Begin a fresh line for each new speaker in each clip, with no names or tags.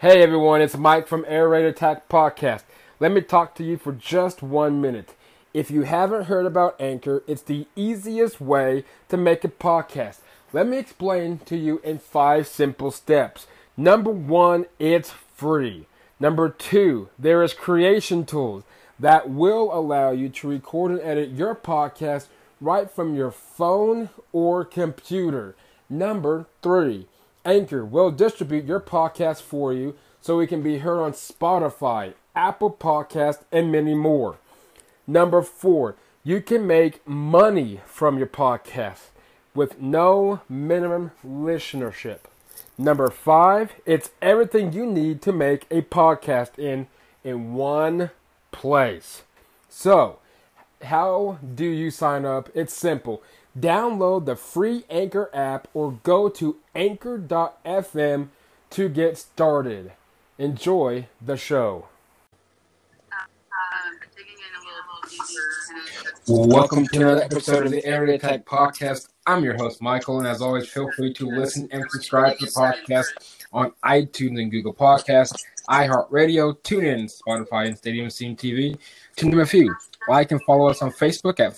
Hey everyone, it's Mike from Air Raid Attack Podcast. Let me talk to you for just one minute. If you haven't heard about Anchor, it's the easiest way to make a podcast. Let me explain to you in five simple steps. Number one, it's free. Number two, there is creation tools that will allow you to record and edit your podcast right from your phone or computer. Number three, Anchor will distribute your podcast for you so it can be heard on Spotify, Apple Podcast, and many more. Number four, you can make money from your podcast with no minimum listenership. Number five, it's everything you need to make a podcast in in one place. So, how do you sign up? It's simple. Download the free Anchor app or go to anchor.fm to get started. Enjoy the show. Welcome to another episode of the Raid Attack Podcast. I'm your host, Michael, and as always, feel free to listen and subscribe to the podcast on iTunes and Google Podcasts, iHeartRadio, TuneIn, Spotify, and Stadium Scene TV, to name a few. Like and follow us on Facebook at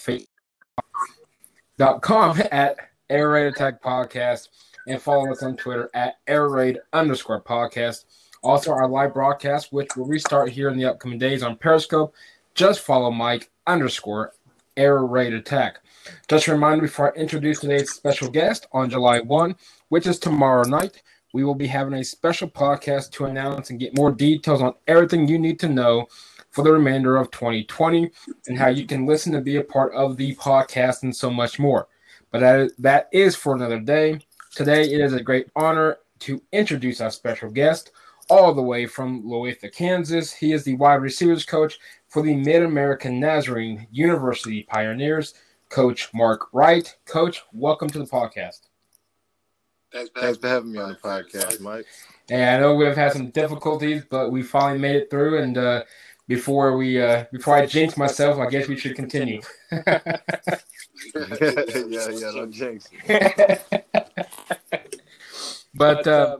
facebook.com at Air Raid Attack Podcast, and follow us on Twitter at Air Raid underscore podcast. Also, our live broadcast, which will restart here in the upcoming days on Periscope. Just follow Mike underscore Air Raid Attack. Just a reminder before I introduce today's special guest on July 1, which is tomorrow night, we will be having a special podcast to announce and get more details on everything you need to know for the remainder of 2020 and how you can listen to be a part of the podcast and so much more. But that, that is for another day. Today, it is a great honor to introduce our special guest all the way from Olathe, Kansas. He is the wide receivers coach for the Mid American Nazarene University Pioneers, Coach Mark Wright. Coach, welcome to the podcast.
Thanks, Thanks for having me on the podcast, Mike.
And I know we've had some difficulties, but we finally made it through. And uh, before we, uh, before I jinx myself, I guess we should continue.
yeah, yeah, no jinx.
but uh,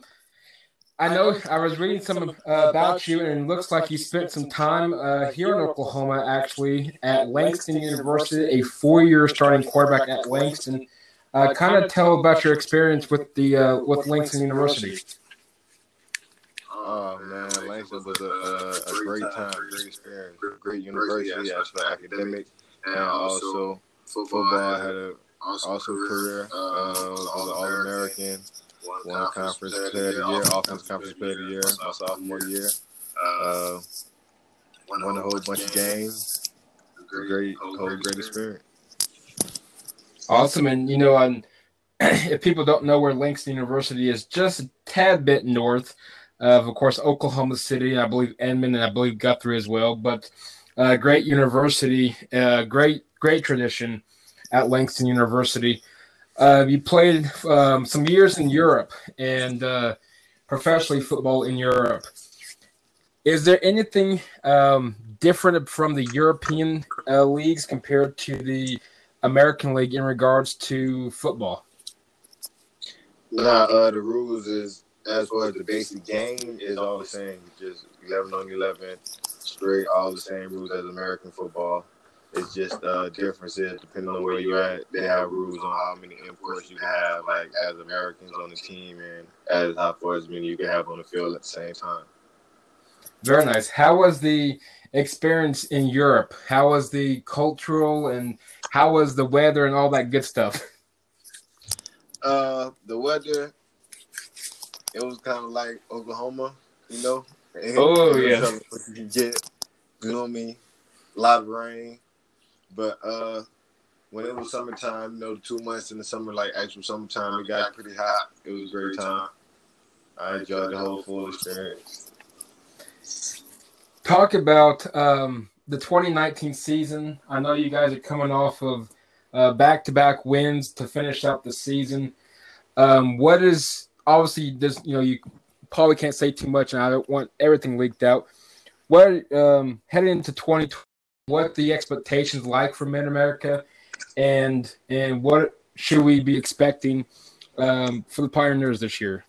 I know I was reading some uh, about you, and it looks like you spent some time uh, here in Oklahoma, actually, at Langston University, a four-year starting quarterback at Langston. Uh, kind of tell about your experience with the uh, with Langston University.
Oh man, Langston was a, a, great time, great experience, great university as for academic, and also football. I had an awesome career. Uh, was an All American won conference player of the year, offense conference player of the year, my sophomore year. Uh, won a whole bunch of games. Great, whole great experience.
Awesome, and you know, um, if people don't know where Langston University is, just a tad bit north of, of course, Oklahoma City. I believe Edmond, and I believe Guthrie as well. But uh, great university, uh, great great tradition at Langston University. Uh, you played um, some years in Europe and uh, professionally football in Europe. Is there anything um, different from the European uh, leagues compared to the American League in regards to football?
Nah, uh, the rules is as far as the basic game is all the same. Just eleven on eleven, straight, all the same rules as American football. It's just uh, differences depending on where you're at. They have rules on how many imports you can have, like as Americans on the team, and as how far as many you can have on the field at the same time.
Very nice. How was the experience in Europe? How was the cultural and how was the weather and all that good stuff?
Uh, the weather, it was kind of like Oklahoma, you know.
Oh yeah.
You can get, you know what I mean? A lot of rain, but uh, when it was summertime, you know, two months in the summer, like actual summertime, it got pretty hot. It was a great time. I enjoyed the whole full experience.
Talk about um, the 2019 season. I know you guys are coming off of uh, back-to-back wins to finish out the season. Um, what is obviously this? You know, you probably can't say too much, and I don't want everything leaked out. What um, heading into 2020? What the expectations like for Mid America, and and what should we be expecting um, for the Pioneers this year?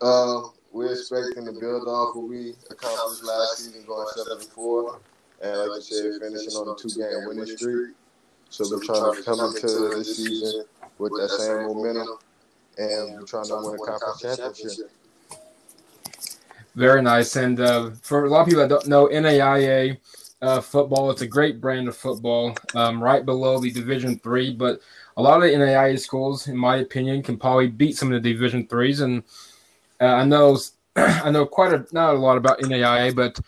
Uh, we're expecting to build off what we accomplished last season, going seven and four, and like you said, finishing on a two game winning streak. So we're trying to come into this season with that same momentum, and we're trying to win a conference championship.
Very nice. And uh, for a lot of people that don't know, NAIA uh, football, it's a great brand of football, um, right below the Division Three. But a lot of the NAIA schools, in my opinion, can probably beat some of the Division Threes. And uh, I know, I know quite a not a lot about NAIA, but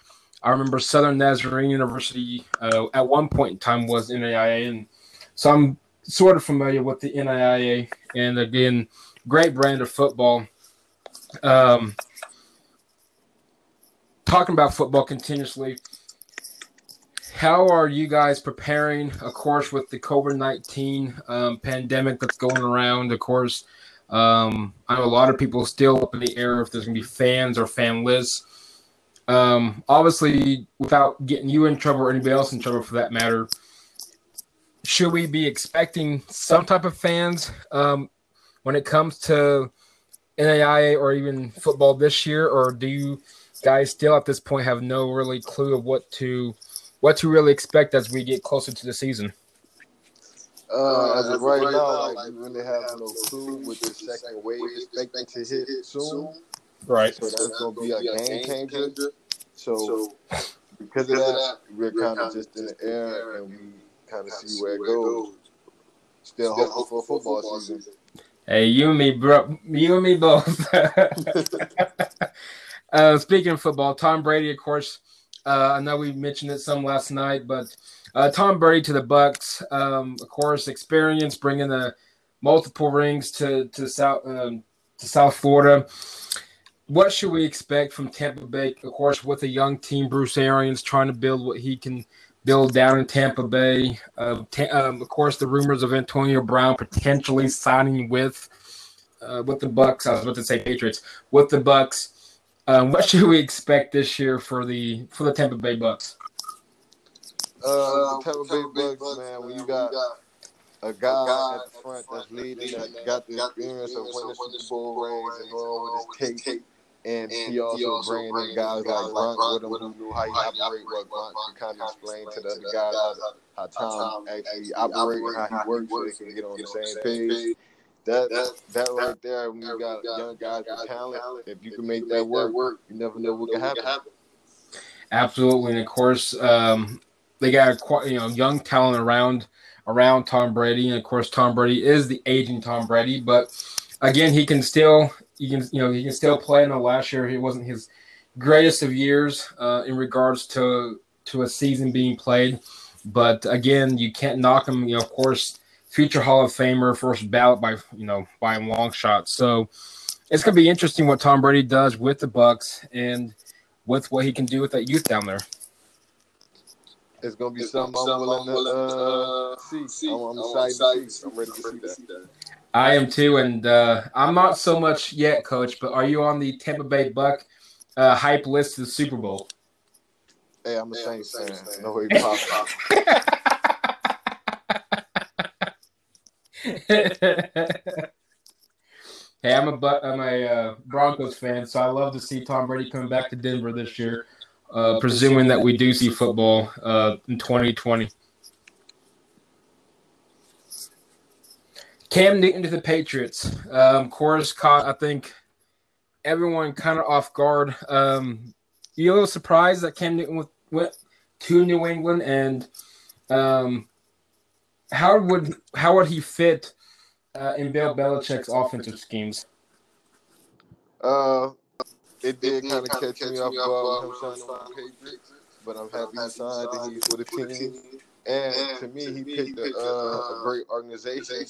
I remember Southern Nazarene University uh, at one point in time was NAIA, and so I'm sort of familiar with the NAIA. And again, great brand of football. Um, talking about football continuously. How are you guys preparing, of course, with the COVID 19 um, pandemic that's going around? Of course, um, I know a lot of people still up in the air if there's going to be fans or fanless. Um, obviously, without getting you in trouble or anybody else in trouble for that matter, should we be expecting some type of fans um, when it comes to NAIA or even football this year, or do you guys still at this point have no really clue of what to what to really expect as we get closer to the season?
Uh, as of right now, like we really have no clue with the second wave expecting to hit soon.
Right.
So that's gonna be a game changer. So because of that, we're kind of just in the air and we kind of see where it goes. Still hopeful for football season.
Hey, you and me, bro. You and me both. uh, speaking of football, Tom Brady, of course. Uh, I know we mentioned it some last night, but uh, Tom Brady to the Bucs, um, of course, experience bringing the multiple rings to to South um, to South Florida. What should we expect from Tampa Bay? Of course, with a young team, Bruce Arians trying to build what he can build down in Tampa Bay. Uh, um, of course, the rumors of Antonio Brown potentially signing with uh, with the Bucs. I was about to say Patriots with the Bucs. Um, what should we expect this year for the for the Tampa Bay Bucs?
Uh, the Tampa Bay Bucs, man. When you got a guy at the front that's leading, that got the experience of winning Super Bowl rings and going with his tape, and he also bringing in guys like Gronk with him who knew how he operate, what Gronk can kind of explain to the other guys how, how Tom actually operate and how he works so they can get on the same page. That that right there, when you got young guys with talent, if you can make that work, you never know what can happen.
Absolutely, and of course, um, they got quite you know young talent around around Tom Brady, and of course, Tom Brady is the aging Tom Brady, but again, he can still he can you know he can still play. I know last year he wasn't his greatest of years uh, in regards to to a season being played, but again, you can't knock him. You know, of course future Hall of Famer, first ballot by you know by a long shot. So it's gonna be interesting what Tom Brady does with the Bucs and with what he can do with that youth down there.
It's gonna be it's something I'm willing to uh, see. I'm, I'm excited to see. I'm ready to see that.
I am too, and uh, I'm not so much yet, Coach. But are you on the Tampa Bay Buc uh, hype list of the Super Bowl?
Hey, I'm a Saints fan. No way possible.
hey, I'm a I'm a uh, Broncos fan, so I love to see Tom Brady coming back to Denver this year, uh, presuming that we do see football uh, in 2020. Cam Newton to the Patriots. Um, course caught, I think, everyone kind of off guard. Um, you a little surprised that Cam Newton went to New England and um, how would how would he fit uh, in Bill Belichick's offensive schemes?
Uh, it did kind of catch me off guard with him signing with the Patriots, but I'm happy he signed and he's with the team. And to me, he picked a, uh, a great organization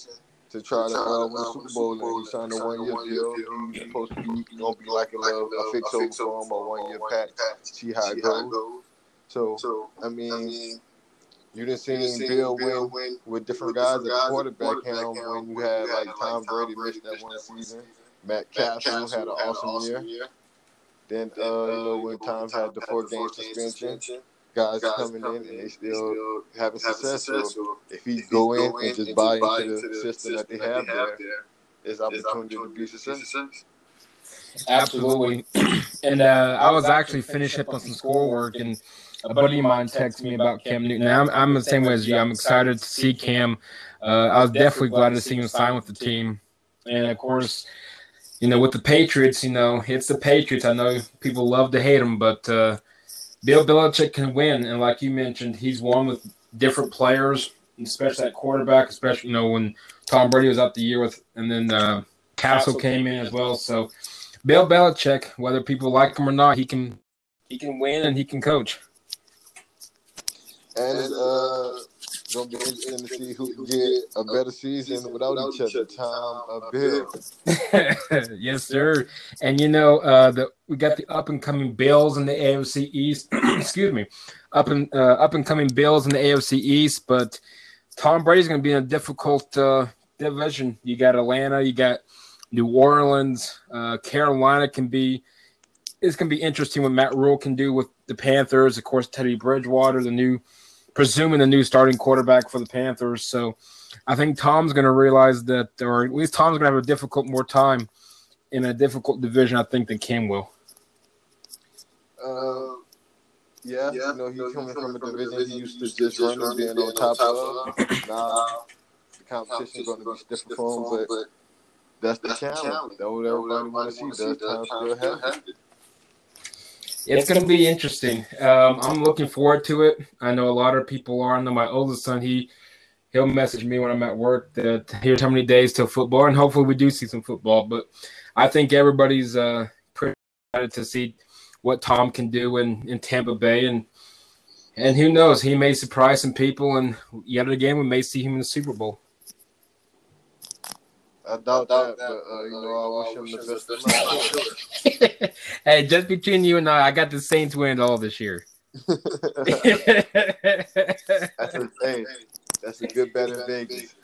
to try to uh, win the Super Bowl, and he signed a one-year deal. He's supposed to be gonna be like a, a fix over for him, a one-year patch. See how it goes. So, I mean you didn't see him Bill win, win with different guys at quarterback helm when you had like Tom Brady missed that one season. Matt Cassel had an awesome year. Then, uh, you know, when Tom had the four game suspension, guys coming in and they still having success. So if he go in and just buy into the system that they have there, there's opportunity to be successful.
Absolutely. and uh, I was actually finishing up on some schoolwork, and a buddy of mine texted me about Cam Newton. I'm, I'm the same way as you. I'm excited to see Cam. Uh, I was definitely glad to see him sign with the team. And of course, you know, with the Patriots, you know, it's the Patriots. I know people love to hate him, but uh, Bill Belichick can win. And like you mentioned, he's won with different players, especially at quarterback, especially, you know, when Tom Brady was out the year with, and then uh, Cassel came in as well. So Bill Belichick, whether people like him or not, he can he can win and he can coach.
And uh, gonna be interesting to see who get a better season without each other. Tom Bill.
yes, sir. And you know, uh, the we got the up and coming Bills in the AFC East. Excuse me, up and uh, up and coming Bills in the AFC East. But Tom Brady's to be in a difficult uh, division. You got Atlanta, you got New Orleans, uh, Carolina can be. It's to be interesting what Matt Rhule can do with the Panthers. Of course, Teddy Bridgewater, the new presuming the new starting quarterback for the Panthers. So I think Tom's going to realize that, or at least Tom's going to have a difficult more time in a difficult division, I think, than Cam will.
Uh, yeah, yeah, you know, he's coming from a division he used to just run and being on top of. Now, the competition is going to be different for him, but that's the challenge. That's what everybody wants to see. Does Tom still have it?
It's going to be interesting. Um, I'm looking forward to it. I know a lot of people are. I know my oldest son, he he'll message me when I'm at work that here's how many days till football, and hopefully we do see some football. But I think everybody's uh, pretty excited to see what Tom can do in, in Tampa Bay, and and who knows, he may surprise some people, and yet again we may see him in the Super Bowl.
I doubt that, but uh, you know, I wish him the
best. hey, just between you and I, I got the Saints win all this year. that's
a hey, that's a good bet in Vegas.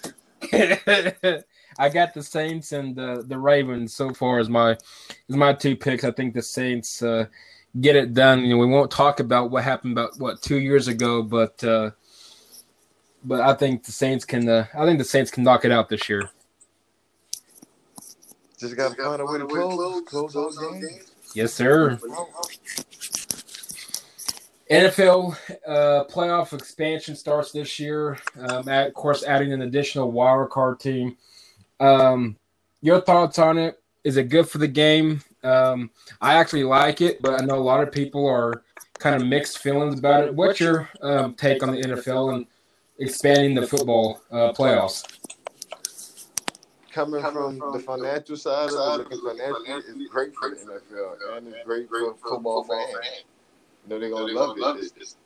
I got the Saints and the the Ravens so far as my as my two picks. I think the Saints uh, get it done. You know, we won't talk about what happened about what two years ago, but uh, but I think the Saints can. Uh, I think the Saints can knock it out this year.
Just got to find a way to close, close those games.
Yes, sir. NFL uh, playoff expansion starts this year. Um, at, of course, adding an additional wild card team. Um, your thoughts on it? Is it good for the game? Um, I actually like it, but I know a lot of people are kind of mixed feelings about it. What's your um, take on the NFL and expanding the football uh, playoffs?
Coming, coming from, from, the financial side of it, financially is great for the NFL and it's great for football fans. You know, they're going to love, love it. It's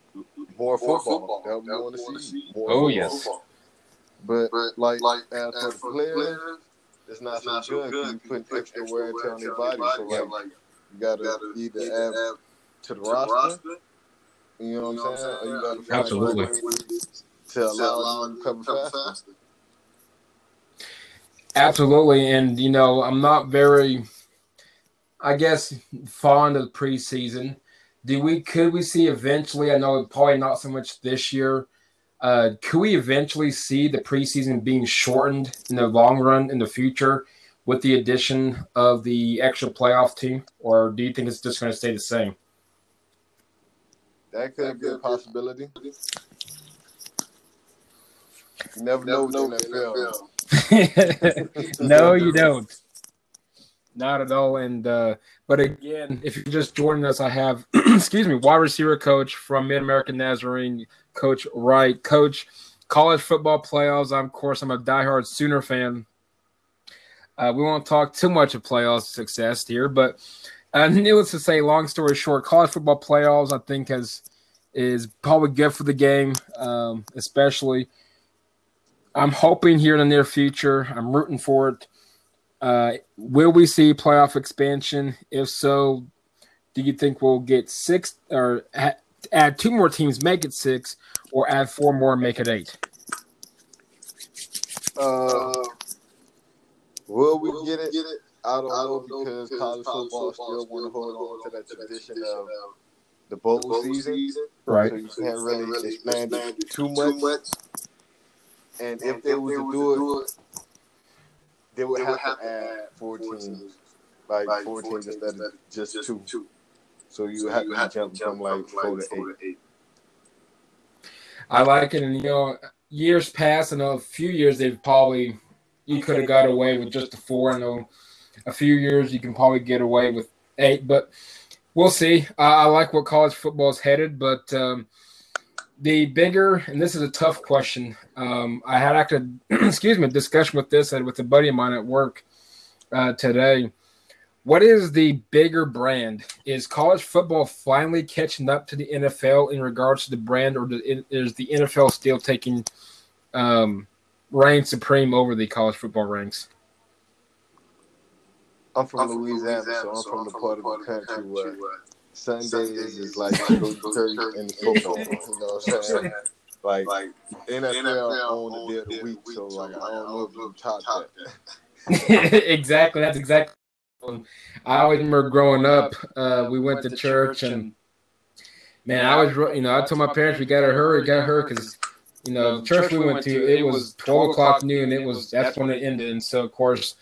more football. They'll want to see more
Oh, yes.
But, like, like as for the players, it's not so good. You put extra wear and tear on their body. So, like, you got to either add to the roster, you know what I'm saying? Or you got to find
Absolutely.
to allow them to recover faster.
Absolutely, and you know I'm not very, I guess, fond of preseason. Do we could we see eventually? I know probably not so much this year. Uh, could we eventually see the preseason being shortened in the long run in the future with the addition of the extra playoff team, or do you think it's just going to stay the same?
That could be a possibility. You never know with the NFL.
no, you don't. Not at all. And uh, but again, if you're just joining us, I have excuse me, wide receiver coach from Mid American Nazarene, Coach Wright, Coach college football playoffs. I'm of course I'm a diehard Sooner fan. Uh, we won't talk too much of playoff success here, but uh, needless to say, long story short, college football playoffs I think has is probably good for the game, um, especially I'm hoping here in the near future. I'm rooting for it. Uh, will we see playoff expansion? If so, do you think we'll get six or add two more teams, make it six, or add four more, make it eight?
Uh, will we get it? I don't know because college football still want to hold on to that tradition of the bowl season.
Right.
So you can't really expand it too much. And, if, they were to do it, they would, have, to add four teams. like, like four teams instead of just, just two. two. So you so have to jump from like four to eight.
I like it, and you know, years past, and a few years they've probably you could have got away with just a four. I know a few years you can probably get away with eight, but we'll see. Uh, I like what college football is headed, but um, the bigger, and this is a tough question. Um, I had actually, excuse me, discussion with this with a buddy of mine at work uh, today. What is the bigger brand? Is college football finally catching up to the NFL in regards to the brand, or is the NFL still taking um, reign supreme over the college football ranks?
I'm from, I'm from Louisiana, Louisiana, so I'm so from I'm the part of the country, country where Sundays is like go to church and football. You know what I'm saying? Like, like NFL, NFL on the day of the week, so like I don't know if you top
that. exactly, that's exactly. I always remember growing up, uh, we went to church and man, I was you know I told my parents we gotta hurry, gotta hurry because you know the church we went to it was twelve o'clock noon. It was that's when it ended, and so of course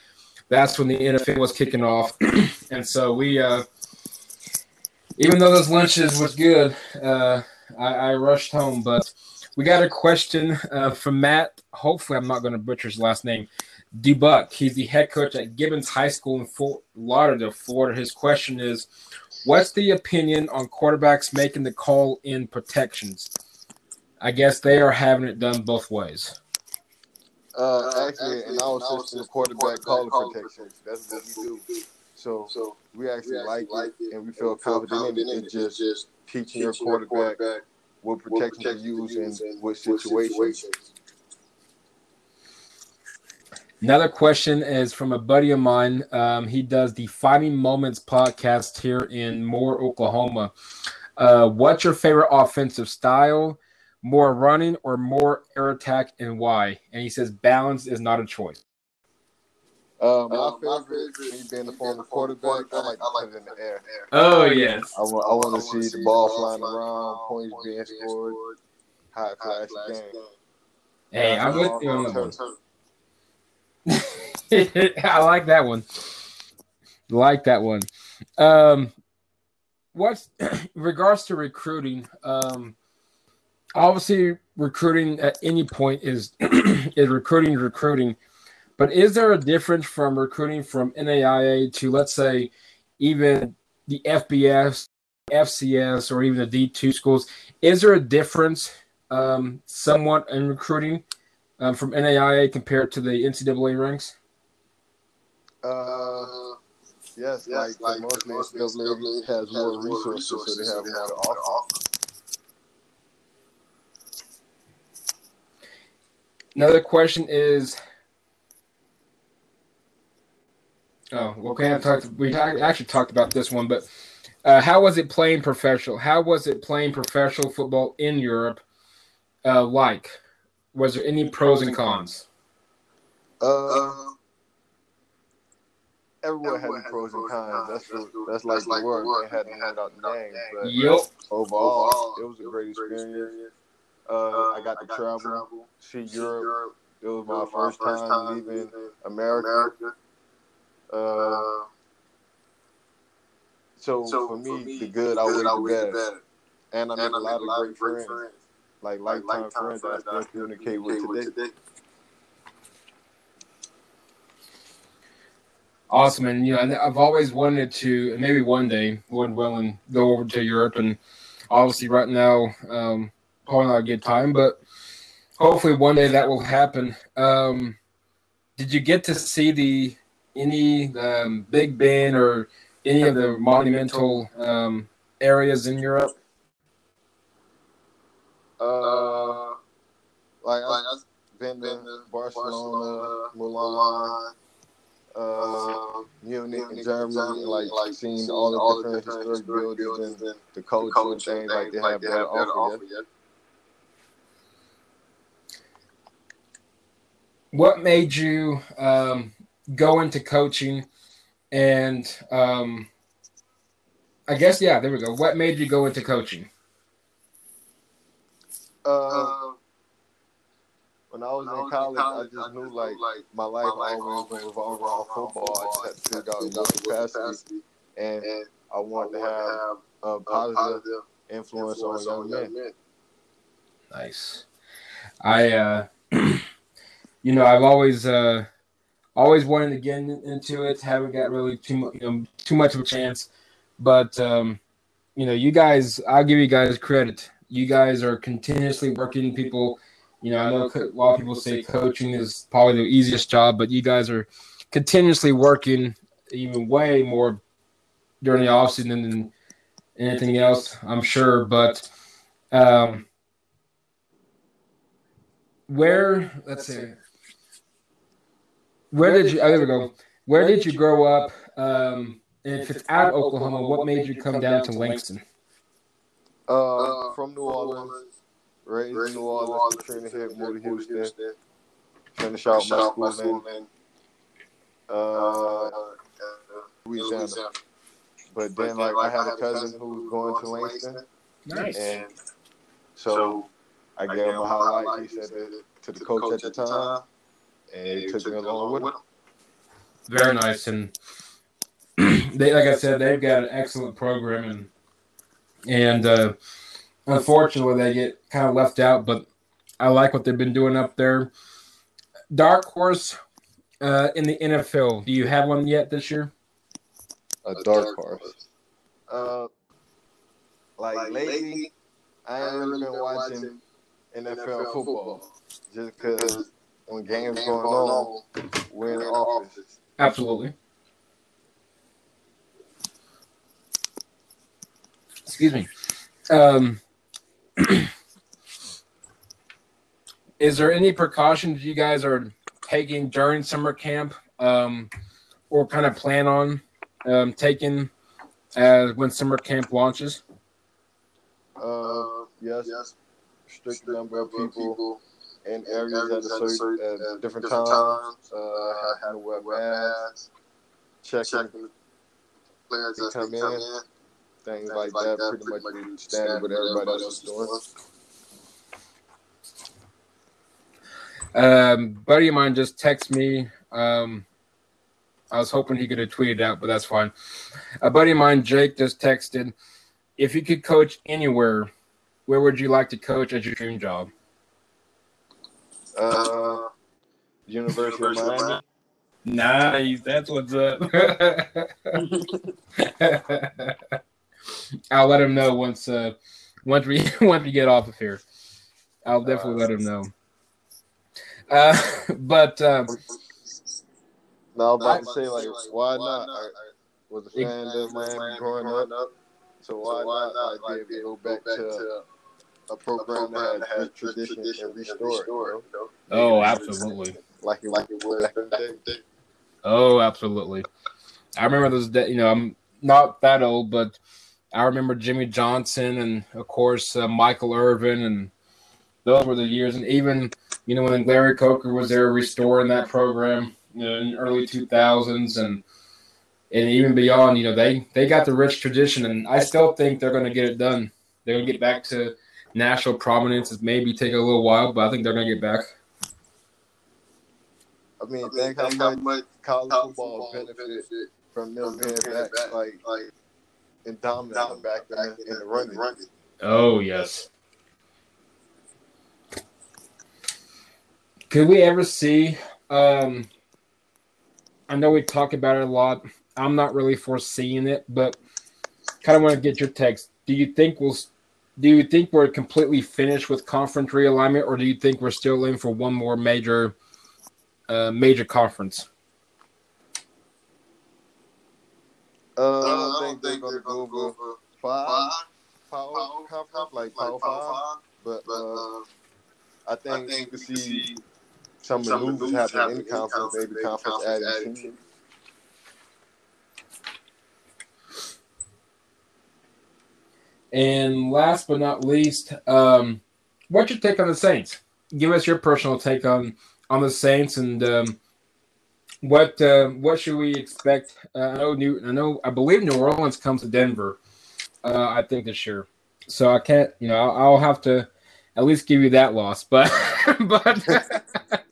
that's when the NFL was kicking off, and so we, uh, even though those lunches was good, uh, I, I, rushed home. But we got a question uh, from Matt. Hopefully, I'm not going to butcher his last name. Dubuck. He's the head coach at Gibbons High School in Fort Lauderdale, Florida. His question is, "What's the opinion on quarterbacks making the call in protections?" I guess they are having it done both ways.
Uh, uh, actually, in the quarterback calling protection. That's what we do. So, so we actually, we like, like it, and we feel confident in it. It's just, just teaching your quarterback what protection to use in what situations.
Another question is from a buddy of mine. Um, he does the Finding Moments podcast here in Moore, Oklahoma. Uh, what's your favorite offensive style? more running or more air attack and why? And he says balance is not a choice.
Uh, my, uh, favorite, me being the former quarterback, I like to put it in the air.
Oh, yes.
I want, I want to see the ball flying around, points being scored, high flash game.
Hey, I'm with you on that one. I like that one. Like that one. Um, what's regards to recruiting? Um, obviously recruiting at any point is is recruiting recruiting but is there a difference from recruiting from NAIA to let's say even the FBS, FCS, or even the D2 schools? Is there a difference um, somewhat in recruiting um, from NAIA compared to the NCAA ranks?
Uh, yes, yes like, like most NCAA has more resources, so they have more to offer.
Another question is. Oh, okay. I talked. We actually talked about this one, but uh, how was it playing professional? How was it playing professional football in Europe? Uh, like, was there any pros and cons?
Uh, everyone had pros and cons. That's what, that's like the word. They had to hand out the names, but
yep.
overall, it was a great experience. Uh, I got to travel, travel see Europe. It was my, first, time leaving America. Uh, so, so, for me, me the good outweighed the better, And I made a lot of great friends, friends. like lifetime, friends that I still communicate with today.
Awesome, and you know, I've always wanted to, maybe one day, Lord willing, go over to Europe, and obviously, right now, um, probably not a good time, but hopefully one day that will happen. Um, did you get to see the any um, Big Ben or any of the monumental um, areas in Europe?
Uh, like I've been to Barcelona, Milan, uh, Munich, in Germany, like, like seeing all the different historic buildings and the culture and things like they have there offer. Yeah.
what made you um, go into coaching and um, i guess yeah there we go what made you go into coaching
uh, when I was in college, I just knew like like, my life always to revolve around football. I just had to figure out what capacity, and I wanted to have a positive influence on young men.
Nice. I, uh, you know, I've always, uh, always wanted to get into it. Haven't got really too much, you know, too much of a chance, but um, you know, you guys, I'll give you guys credit. You guys are continuously working. People, you know, I know a lot of people say coaching is probably the easiest job, but you guys are continuously working even way more during the offseason than anything else, I'm sure. But um, where, let's see, where did you, oh, there we go. Where did you grow up? Um, and if it's out of Oklahoma, what made you come down to Langston?
Uh, from New Orleans, raised in New Orleans, Katrina hit, moved to Houston, finish out my school in uh, Louisiana. But then, like, I had a cousin who was going to Langston.
Nice.
And so I gave him a highlight. He said to the coach at the time, and he took me along with him.
Very nice. And they, like I said, they've got an excellent program, and and uh, unfortunately, they get kind of left out. But I like what they've been doing up there. Dark horse uh, in the NFL. Do you have one yet this year?
A dark horse. Uh, like, like lately, I ain't really been watching NFL football just because when games going on, we're in the office.
Absolutely. Excuse me. Um, is there any precautions you guys are taking during summer camp, um, or kind of plan on um, taking as when summer camp launches?
Uh, yes. yes. Strict number of people in areas at a certain at different times. Uh, having to wear masks, checking players that come in, things like that. Pretty much standard what everybody else is doing.
Um, buddy of mine just texted me. Um, I was hoping he could have tweeted out, but that's fine. A buddy of mine, Jake, just texted, "If you could coach anywhere, where would you like to coach as your dream job?"
Uh, University of Miami.
Nice, that's what's up. I'll let him know once uh once we once we get off of here. I'll definitely uh, let him know. Uh, but um,
no, I'm about to say like, why not? I was a fan of Miami growing up, so why not like be able to go back to a program that has tradition and restore it?
Oh, absolutely.
Like it, like it was
Oh, absolutely. I remember those. De- you know, I'm not that old, but I remember Jimmy Johnson and of course uh, Michael Irvin, and those were the years. And even you know when Larry Coker was there restoring that program you know, in early 2000s, and and even beyond, you know they they got the rich tradition, and I still think they're going to get it done. They're going to get back to national prominence. It maybe take a little while, but I think they're going to get back.
I mean, think how much college football benefit from them being back, like, like and dominating back in, in the running.
Oh yes. Could we ever see? Um, I know we talk about it a lot. I'm not really foreseeing it, but kind of want to get your text. Do you think we'll? Do you think we're completely finished with conference realignment, or do you think we're still in for one more major, uh, major conference?
Uh, I don't think they're gonna go over five? Power conference, like power five, but uh, I think you can see some maneuvers happen in conference, maybe conference adding teams.
And last but not least, um, what's your take on the Saints? Give us your personal take on on the Saints and um, what uh, what should we expect? Uh, I know New, I know I believe New Orleans comes to Denver. Uh, I think this year, so I can't. You know, I'll, I'll, have to at least give you that loss, but but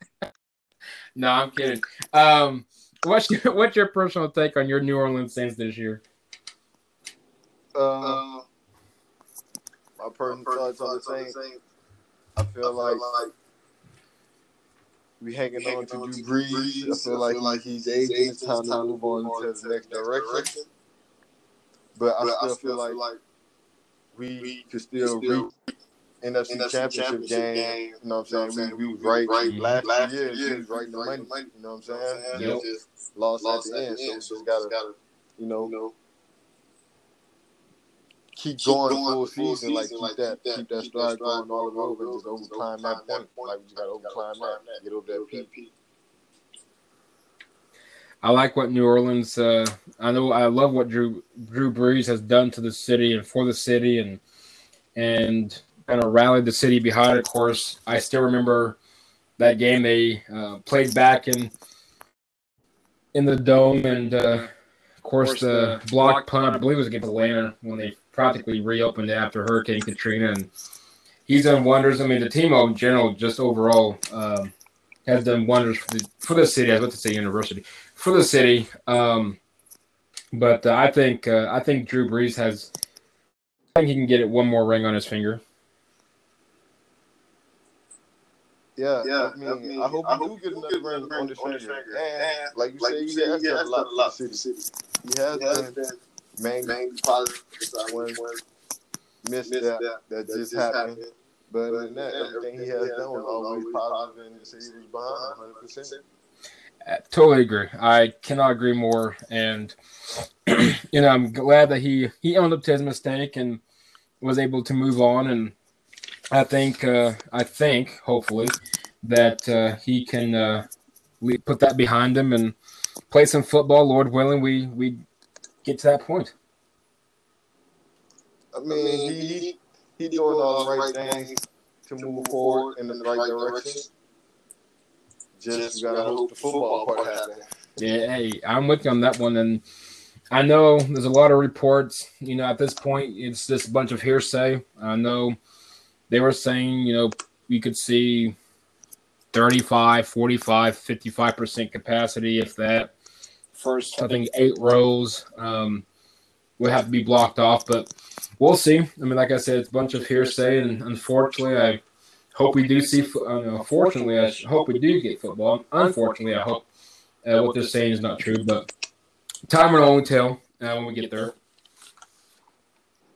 no, I'm kidding. Um, what's your what's your personal take on your New Orleans Saints this year?
Uh, my personal thoughts on the Saints. I feel like we hanging on to Drew Brees. I feel like, like he's aging. It's time to move on to the next direction. But I still feel like we could still reach NFC championship game. You know what I'm saying? We, we was right, right last, last year. We was right in the money. You know what I'm saying? Yep. Just lost, lost at the end. So we just gotta, you know, keep, keep going, going full season, season, like keep like that, keep that, keep stride going all the way over, and just overclimb that point. Like we just gotta overclimb that, get over that peak.
I like what New Orleans. Uh, I know I love what Drew Drew Brees has done to the city and for the city, and and kind of rallied the city behind. Of course, I still remember that game they uh, played back in in the dome, and uh, of course the block punt. I believe it was against Atlanta when they practically reopened after Hurricane Katrina, and he's done wonders. I mean, the team in general, just overall, um, has done wonders for the for the city. I was about to say university for the city. Um, but uh, I think uh, I think Drew Brees has. I think he can get it one more ring on his finger.
Yeah, yeah. I mean, I, mean, I hope I do get another ring on his finger. And, like you like say, he has done a lot for the city. He has, he has been, been main, main positive one misstep that, that, that just happened. happened. But in that, everything he has done was always positive, and the city was behind 100. percent
Totally agree. I cannot agree more. And you know, I'm glad that he he owned up to his mistake and was able to move on. And I think uh, I think hopefully that uh, he can uh, put that behind him and play some football. Lord willing, we we get to that point.
I mean, he he doing all the right things to move forward in the right direction. Just gotta hope the football part happens.
Yeah, hey, I'm with you on that one, and I know there's a lot of reports. You know, at this point, it's just a bunch of hearsay. I know they were saying, you know, you could see 35, 45, 55% capacity, if that. First, I think eight rows um, would have to be blocked off, but we'll see. I mean, like I said, it's a bunch of hearsay, and unfortunately, I hope we do see. Uh, fortunately, I hope we do get football. Unfortunately, I hope uh, what they're saying is not true, but time will only tell uh, when we get there.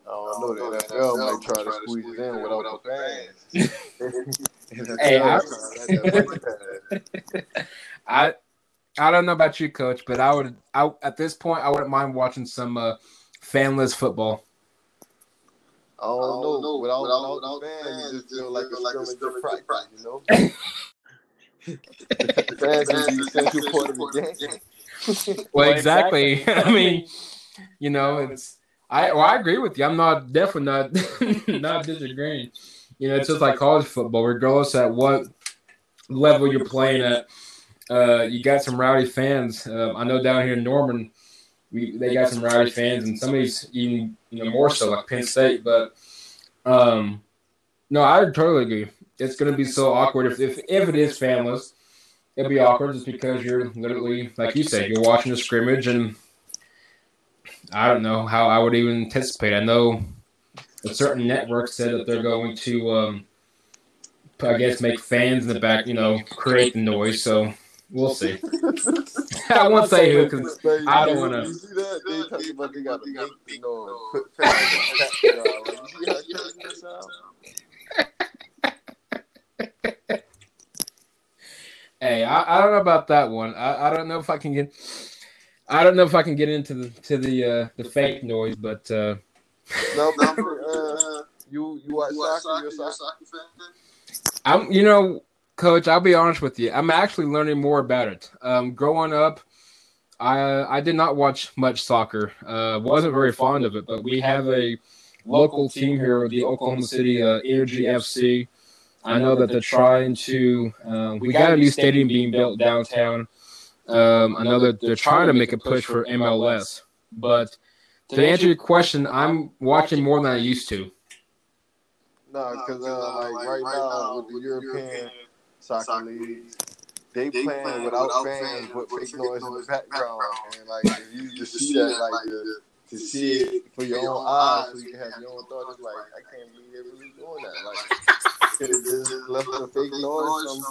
Oh, I know that NFL might try to squeeze it in without the
fans. hey, I, I, I don't know about you, Coach, but I would. I at this point, I wouldn't mind watching some uh, fanless football.
I don't, I don't know. know. Without, without, without the fans, fans, just feel like a like scrimmage practice, practice, you know? the fans is the essential part of the
game. well, exactly. I mean, you know, it's I well, I agree with you. I'm not definitely not not disagreeing. You know, it's just like college football, regardless at what level you're playing at. Uh, you got some rowdy fans. Uh, I know down here in Norman, we they got some rowdy fans, and some of these even you know more so like Penn State. But um, no, I totally agree. It's going to be so awkward if, if if it is fanless. It'll be awkward just because you're literally, like you said, you're watching a scrimmage, and I don't know how I would even anticipate. I know a certain network said that they're going to, um, I guess, make fans in the back, you know, create the noise. So We'll see. I won't say who because I don't want to. You see that? They talking about they got to make, you know, put Hey, I, I don't know about that one. I, I don't know if I can get. I don't know if I can get into the to the uh, the fake noise, but uh,
no, no, uh, you you watch soccer? You're a soccer fan?
I'm. You know, Coach, I'll be honest with you. I'm actually learning more about it. Um, growing up, I I did not watch much soccer. Uh, wasn't very fond of it, but we have a local team here, the Oklahoma City uh, Energy FC. I know that they're trying to. Uh, we got a new stadium being built downtown. Um, I know that they're trying to make a push for MLS. But to answer your question, I'm watching more than I used to.
No, because uh, like right now with the European soccer leagues, they playing without fans with fake noise in the background, and like if you just see that, like the, to see it for your own eyes, so you can have your own thoughts. Like I can't believe they're really doing that. Like could have just left the fake noise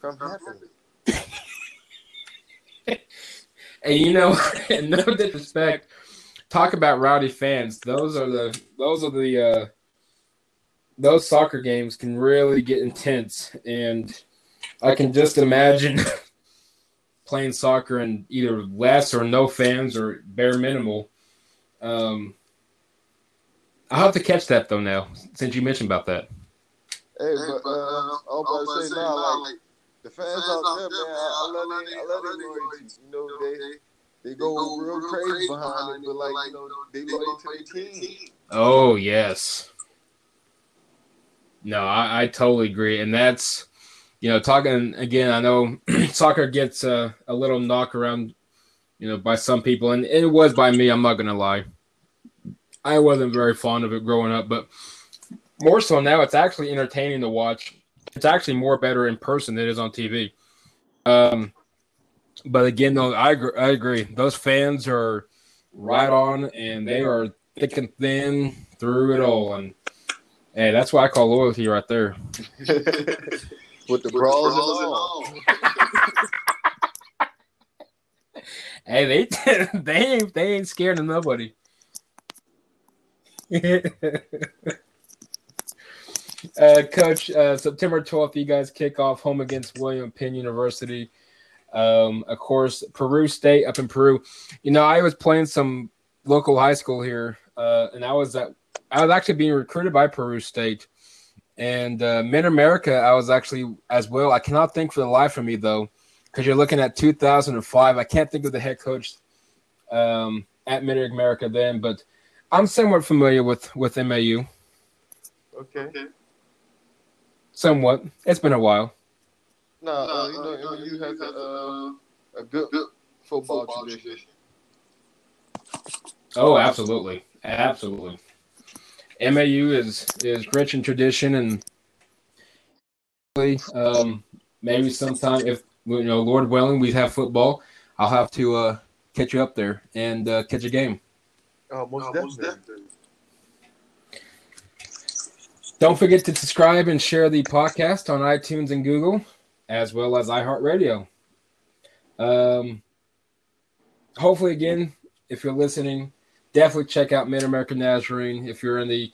from from happening.
And you know, no disrespect. Talk about rowdy fans. Those are the those are the uh, those soccer games can really get intense, and I can just imagine playing soccer in either less or no fans or bare minimal. Um, I'll have to catch that though now, since you mentioned about that.
Hey, but uh, I'm about to say now, like the fans out there, man, I love they, I love their loyalty. You know, they they go real crazy behind it, but like you know, they loyal to their team.
Oh yes. No, I, I totally agree, and that's you know talking again. I know soccer gets a, a little knock around, you know, by some people, and it was by me. I'm not gonna lie. I wasn't very fond of it growing up, but more so now, it's actually entertaining to watch. It's actually more better in person than it is on TV. Um, but again, though, I agree, I agree. Those fans are right on, and they are thick and thin through it all. And hey, that's what I call loyalty right there.
With the brawls and all.
Hey, they they ain't they ain't scared of nobody. uh, Coach, uh, September twelfth, you guys kick off home against William Penn University. Um, of course, Peru State up in Peru. You know, I was playing some local high school here, uh, and I was at I was actually being recruited by Peru State. And uh, Mid America, I was actually as well. I cannot think for the life of me though, because you're looking at 2005. I can't think of the head coach um, at Mid America then, but I'm somewhat familiar with with MAU.
Okay.
Somewhat. It's been a while.
No, uh, you know, MU has a, uh, a good football tradition.
Oh, absolutely, absolutely. MAU is is rich in tradition, and um, maybe sometime if you know, Lord willing, we have football. I'll have to uh, catch you up there and uh, catch a game.
Oh, most definitely.
Don't forget to subscribe and share the podcast on iTunes and Google, as well as iHeartRadio. Um, hopefully, again, if you're listening, definitely check out Mid American Nazarene if you're in the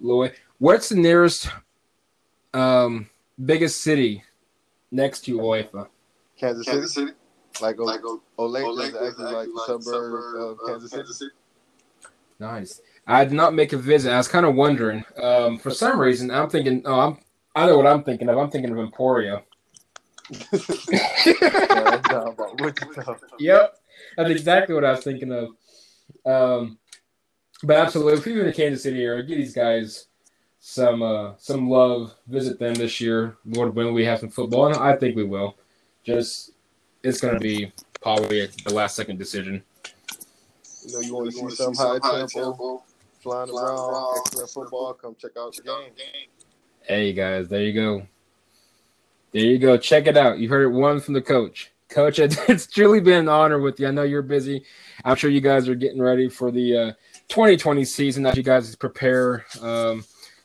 low. What's the nearest, um, biggest city next to Olathe?
Kansas, City? City. Like, like Olathe is actually like the suburb of Kansas City. City.
Nice. I did not make a visit. I was kind of wondering. Um, for some reason, I'm thinking. Oh, I'm. I know what I'm thinking of. I'm thinking of Emporia. yep, that's exactly what I was thinking of. Um, but absolutely, if you're in the Kansas City area, give these guys some uh, some love. Visit them this year. Lord willing, we have some football, and I think we will. Just it's going to be probably the last second decision.
You know, you want to see some high tempo, flying around, excellent football. Come check out the game.
Hey guys, there you go. There you go. Check it out. You heard it one from the coach. Coach, it's truly been an honor with you. I know you're busy. I'm sure you guys are getting ready for the uh, 2020 season as you guys prepare um,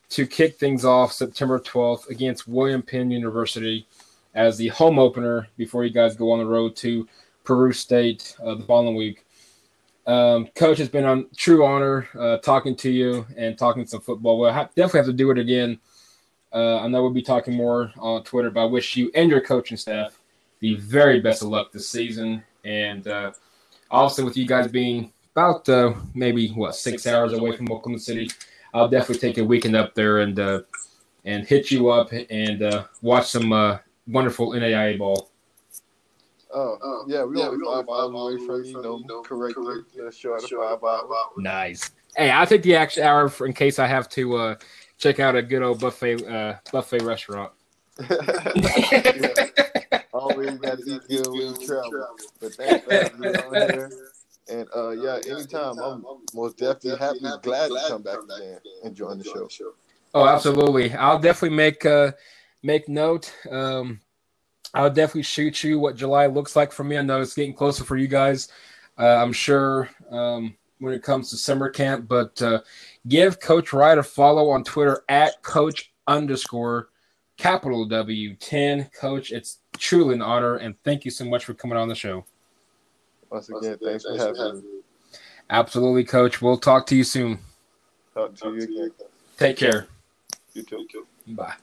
to kick things off September 12th against William Penn University as the home opener before you guys go on the road to Peru State uh, the following week. Um, Coach, has been on true honor uh, talking to you and talking some football. We'll have, definitely have to do it again. Uh, I know we'll be talking more on Twitter, but I wish you and your coaching staff the very best of luck this season. And uh, also, with you guys being about uh, maybe what six hours away from Oklahoma City, I'll definitely take a weekend up there and uh, and hit you up and uh, watch some uh, wonderful NAIA ball.
Oh, oh yeah, we yeah, only five miles away from you, know, correctly. Let's show out five hours.
Nice. Hey, I'll take the extra hour for, in case I have to uh, check out a good old buffet uh, buffet restaurant.
yeah. Always got to eat good when you travel. But thanks for being on here. And uh, yeah, anytime I'm most definitely happy, glad to come back again and join the show.
Oh, absolutely! I'll definitely make uh, make note. Um, I'll definitely shoot you what July looks like for me. I know it's getting closer for you guys. Uh, I'm sure um, when it comes to summer camp, but uh, give Coach Wright a follow on Twitter at Coach underscore capital W 10. Coach, it's truly an honor, and thank you so much for coming on the show.
Once again, thanks for having me.
Absolutely, Coach. We'll talk to you soon.
Talk to you again.
Take care.
You too.
Bye.